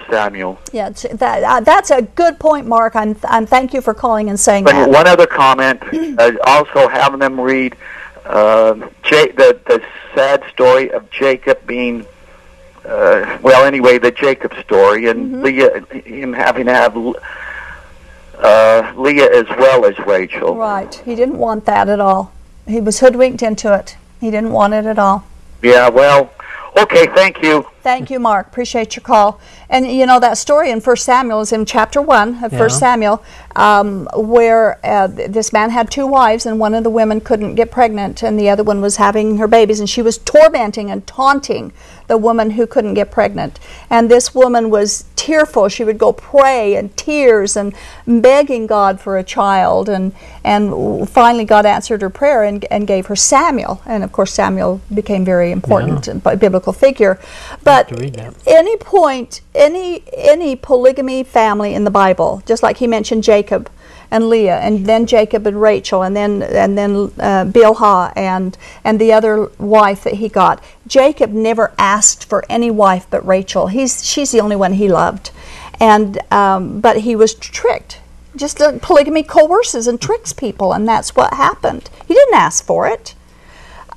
Samuel. yeah, that, uh, that's a good point, Mark. I'm, I'm thank you for calling and saying But that. one other comment, uh, also having them read uh, Ja- the the sad story of Jacob being, uh, well, anyway, the Jacob story, and Leah, him having to have uh, Leah as well as Rachel. Right, he didn't want that at all. He was hoodwinked into it. He didn't want it at all. Yeah, well, okay, thank you. Thank you, Mark. Appreciate your call. And you know that story in First Samuel is in chapter one of First Yeah. Samuel, um, where uh, this man had two wives, and one of the women couldn't get pregnant, and the other one was having her babies, and she was tormenting and taunting the woman who couldn't get pregnant. And this woman was tearful. She would go pray in tears and begging God for a child, and and finally God answered her prayer and, and gave her Samuel. And of course Samuel became very important and biblical figure. But to read that. any point, any any polygamy family in the Bible, just like he mentioned Jacob and Leah, and then Jacob and Rachel, and then and then uh, Bilhah and and the other wife that he got. Jacob never asked for any wife but Rachel. He's she's the only one he loved, and um, but he was tricked. Just uh, polygamy coerces and tricks people, and that's what happened. He didn't ask for it.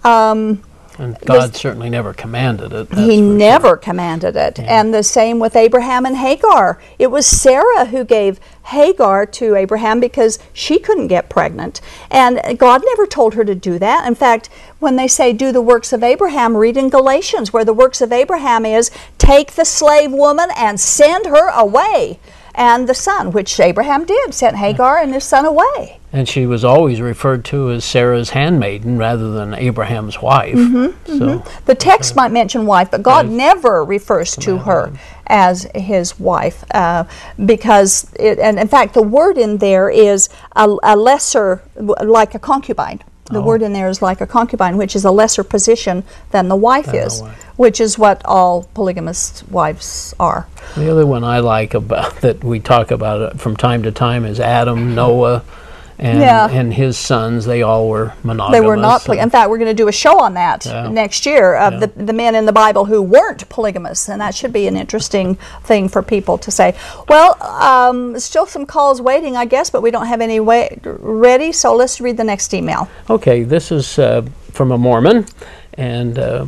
Um, And God certainly never commanded it. he for sure. never commanded it. And the same with Abraham and Hagar. It was Sarah who gave Hagar to Abraham because she couldn't get pregnant. And God never told her to do that. In fact, when they say do the works of Abraham, read in Galatians where the works of Abraham is take the slave woman and send her away. And the son, which Abraham did, sent Hagar and his son away. And she was always referred to as Sarah's handmaiden rather than Abraham's wife. Mm-hmm, so The text might mention wife, but God never refers to her as his wife uh, because, it, and in fact, the word in there is a, a lesser, like a concubine. The word in there is like a concubine, which is a lesser position than the wife Than the is, wife. Which is what all polygamous wives are. the other one I like about that we talk about it from time to time is Adam, Noah, and Yeah. and his sons. They all were monogamous. They were not. Poly- in fact, we're going to do a show on that Yeah. next year of Yeah. the, the men in the Bible who weren't polygamous, and that should be an interesting thing for people to say. Well, um, still some calls waiting, I guess, but we don't have any way ready. So let's read the next email. Okay, this is uh, from a Mormon, and uh,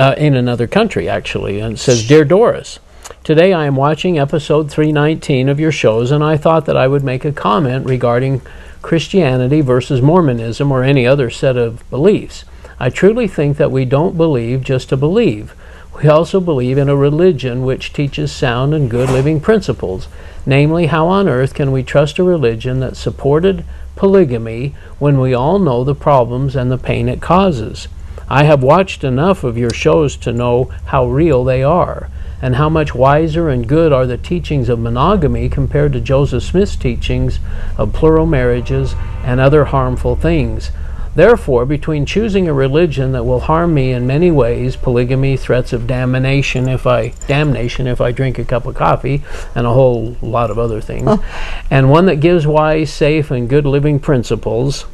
uh, in another country actually, and says, "Dear Doris." Today I am watching episode 319 of your shows, and I thought that I would make a comment regarding Christianity versus Mormonism or any other set of beliefs. I truly think that we don't believe just to believe. We also believe in a religion which teaches sound and good living principles. Namely, how on earth can we trust a religion that supported polygamy when we all know the problems and the pain it causes? I have watched enough of your shows to know how real they are, and how much wiser and good are the teachings of monogamy compared to Joseph Smith's teachings of plural marriages and other harmful things. Therefore, between choosing a religion that will harm me in many ways, polygamy, threats of damnation if I damnation if I drink a cup of coffee, and a whole lot of other things, oh. and one that gives wise, safe, and good living principles,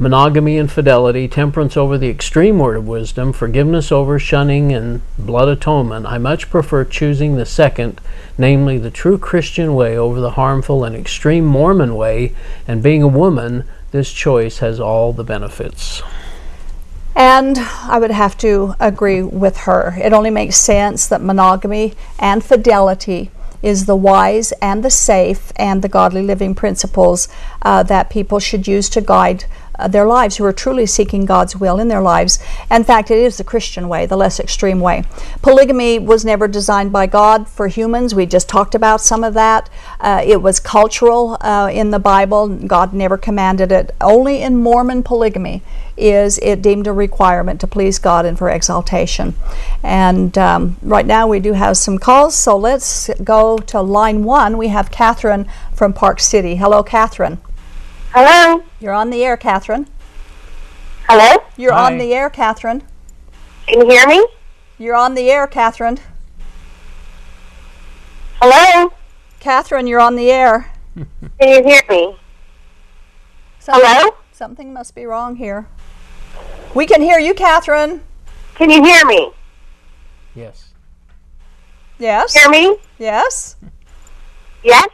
monogamy and fidelity, temperance over the extreme word of wisdom, forgiveness over shunning, and blood atonement, I much prefer choosing the second, namely the true Christian way over the harmful and extreme Mormon way, and being a woman, this choice has all the benefits. And I would have to agree with her. It only makes sense that monogamy and fidelity is the wise and the safe and the godly living principles uh, that people should use to guide uh, their lives who are truly seeking God's will in their lives. In fact, it is the Christian way, the less extreme way. Polygamy was never designed by God for humans. We just talked about some of that. Uh, it was cultural uh, in the Bible. God never commanded it. Only in Mormon polygamy is it deemed a requirement to please God and for exaltation. And um, right now we do have some calls, so let's go to line one. We have Catherine from Park City. Hello, Catherine. Hello? You're on the air, Catherine. Hello? You're Hi. on the air, Catherine. Can you hear me? You're on the air, Catherine. Hello? Catherine, you're on the air. Can you hear me? Something, Hello? Something must be wrong here. We can hear you, Catherine. Can you hear me? Yes. Yes. Hear me? Yes. Yes?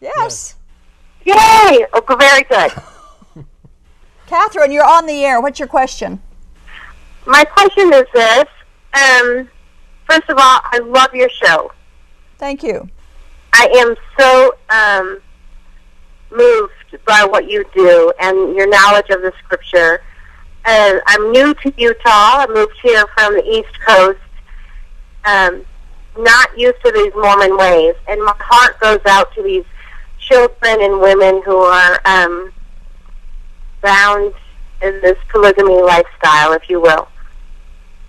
Yes. Yay! Oh, very good. Catherine, you're on the air. What's your question? My question is this. Um, first of all, I love your show. Thank you. I am so um, moved by what you do and your knowledge of the scripture. Uh, I'm new to Utah. I moved here from the East Coast. Um, not used to these Mormon ways, and my heart goes out to these children and women who are um, bound in this polygamy lifestyle, if you will.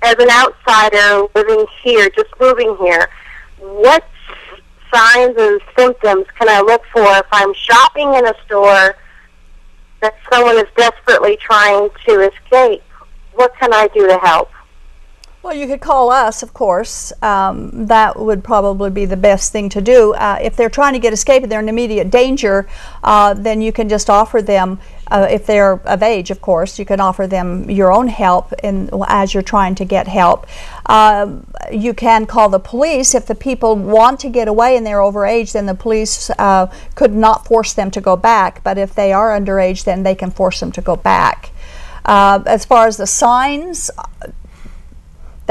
As an outsider living here, just moving here, what signs and symptoms can I look for if I'm shopping in a store that someone is desperately trying to escape? What can I do to help? Well, you could call us, of course. Um, that would probably be the best thing to do. Uh, if they're trying to get escape and they're in immediate danger, uh, then you can just offer them, uh, if they're of age, of course, you can offer them your own help in, as you're trying to get help. Um, you can call the police. If the people want to get away and they're over age, then the police uh, could not force them to go back. But if they are underage, then they can force them to go back. Uh, as far as the signs,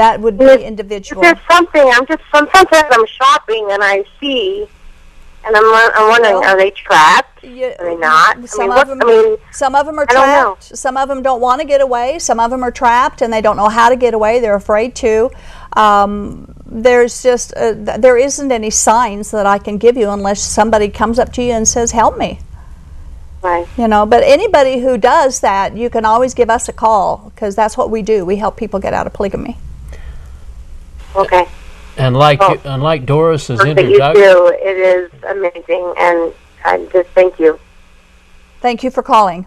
that would be If individual. If there's something, I'm just sometimes I'm shopping and I see, and I'm, I'm wondering, Well, are they trapped? You- Are they not? I Some mean, of them, I mean, some of them are I trapped. Some of them don't want to get away. Some of them are trapped and they don't know how to get away. They're afraid to. Um, there's just uh, th- there isn't any signs that I can give you unless somebody comes up to you and says, "Help me." right. You know, but anybody who does that, you can always give us a call because that's what we do. We help people get out of polygamy. Okay. And like Oh. and like Doris's Work that you introduction, do, it is amazing, and I just thank you. Thank you for calling.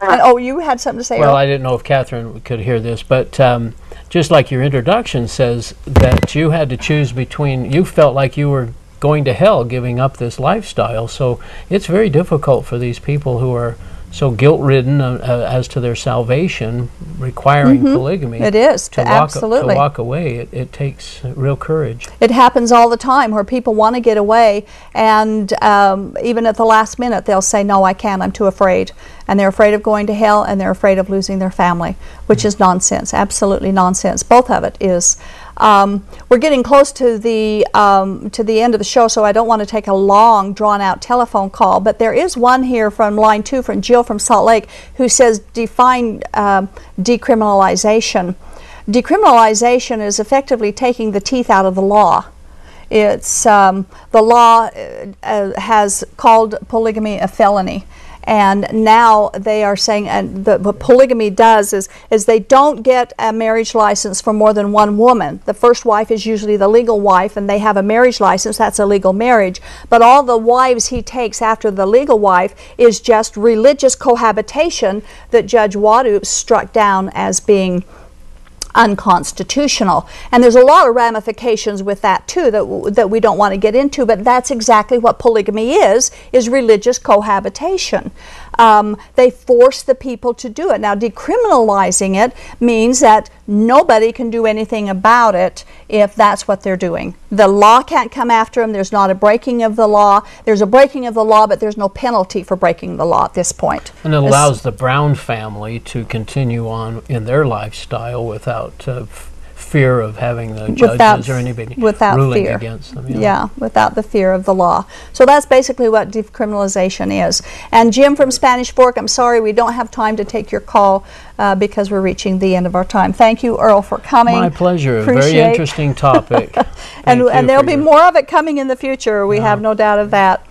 And, oh, you had something to say? Well, Earl? I didn't know if Catherine could hear this, but um, just like your introduction says that you had to choose between, you felt like you were going to hell giving up this lifestyle. So it's very difficult for these people who are so guilt ridden uh, uh, as to their salvation, requiring polygamy. Mm-hmm. It is, To walk, absolutely. to walk away, it, it takes real courage. It happens all the time where people want to get away, and um, even at the last minute, they'll say, No, I can't, I'm too afraid. And they're afraid of going to hell and they're afraid of losing their family, which is nonsense, absolutely nonsense. Both of it is. Um, we're getting close to the, um, to the end of the show, so I don't want to take a long, drawn out telephone call, but there is one here from line two from Jill from Salt Lake who says, Define um, decriminalization. Decriminalization is effectively taking the teeth out of the law. It's um, the law uh, has called polygamy a felony, and now they are saying, and the, what polygamy does is is they don't get a marriage license for more than one woman. The first wife is usually the legal wife, and they have a marriage license. That's a legal marriage. But all the wives he takes after the legal wife is just religious cohabitation that Judge Waddoups struck down as being unconstitutional. And there's a lot of ramifications with that too that, that we don't want to get into, but that's exactly what polygamy is, is religious cohabitation. Um, they force the people to do it. Now, decriminalizing it means that nobody can do anything about it if that's what they're doing. The law can't come after them. There's not a breaking of the law. There's a breaking of the law, but there's no penalty for breaking the law at this point. And it allows the Brown family to continue on in their lifestyle without uh, fear of having the judges Without- or anybody without ruling fear. against them. Yeah, without the fear of the law. So that's basically what decriminalization is. And Jim from Spanish Fork, I'm sorry we don't have time to take your call uh, because we're reaching the end of our time. Thank you, Earl, for coming. My pleasure. A Very interesting topic. and, and there'll be more of it coming in the future. We have no doubt of that.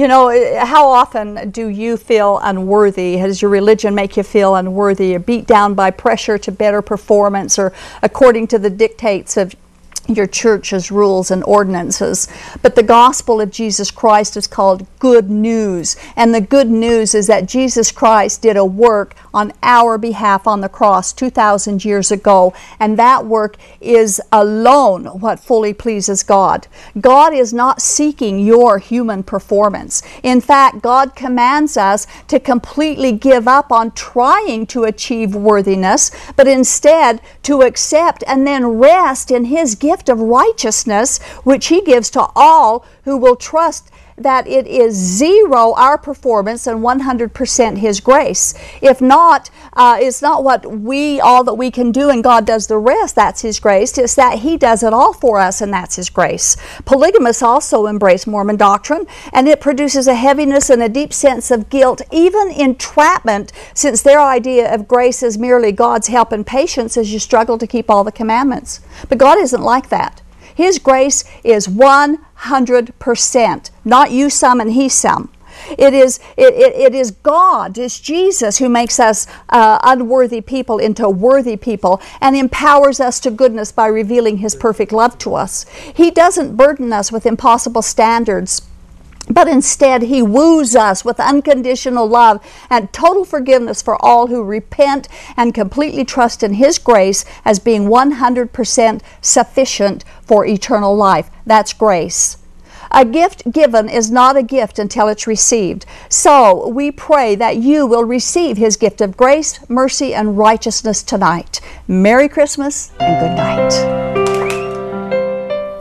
You know, eh, how often do you feel unworthy? Does your religion make you feel unworthy? You're beat down by pressure to better performance or according to the dictates of your church's rules and ordinances. But the gospel of Jesus Christ is called good news. And the good news is that Jesus Christ did a work on our behalf on the cross 2,000 years ago. And that work is alone what fully pleases God. God is not seeking your human performance. In fact, God commands us to completely give up on trying to achieve worthiness, but instead to accept and then rest in His gift of righteousness, which He gives to all who will trust that it is zero our performance and 100% His grace. If not, uh, it's not what we, all that we can do and God does the rest, that's His grace. It's that He does it all for us and that's His grace. Polygamists also embrace Mormon doctrine and it produces a heaviness and a deep sense of guilt, even entrapment, since their idea of grace is merely God's help and patience as you struggle to keep all the commandments. But God isn't like that. His grace is 100%, not you some and he some. It is, it, it, it is God, it's Jesus who makes us uh, unworthy people into worthy people and empowers us to goodness by revealing His perfect love to us. He doesn't burden us with impossible standards. But instead, he woos us with unconditional love and total forgiveness for all who repent and completely trust in his grace as being 100% sufficient for eternal life. That's grace. A gift given is not a gift until it's received. So we pray that you will receive his gift of grace, mercy, and righteousness tonight. Merry Christmas and good night.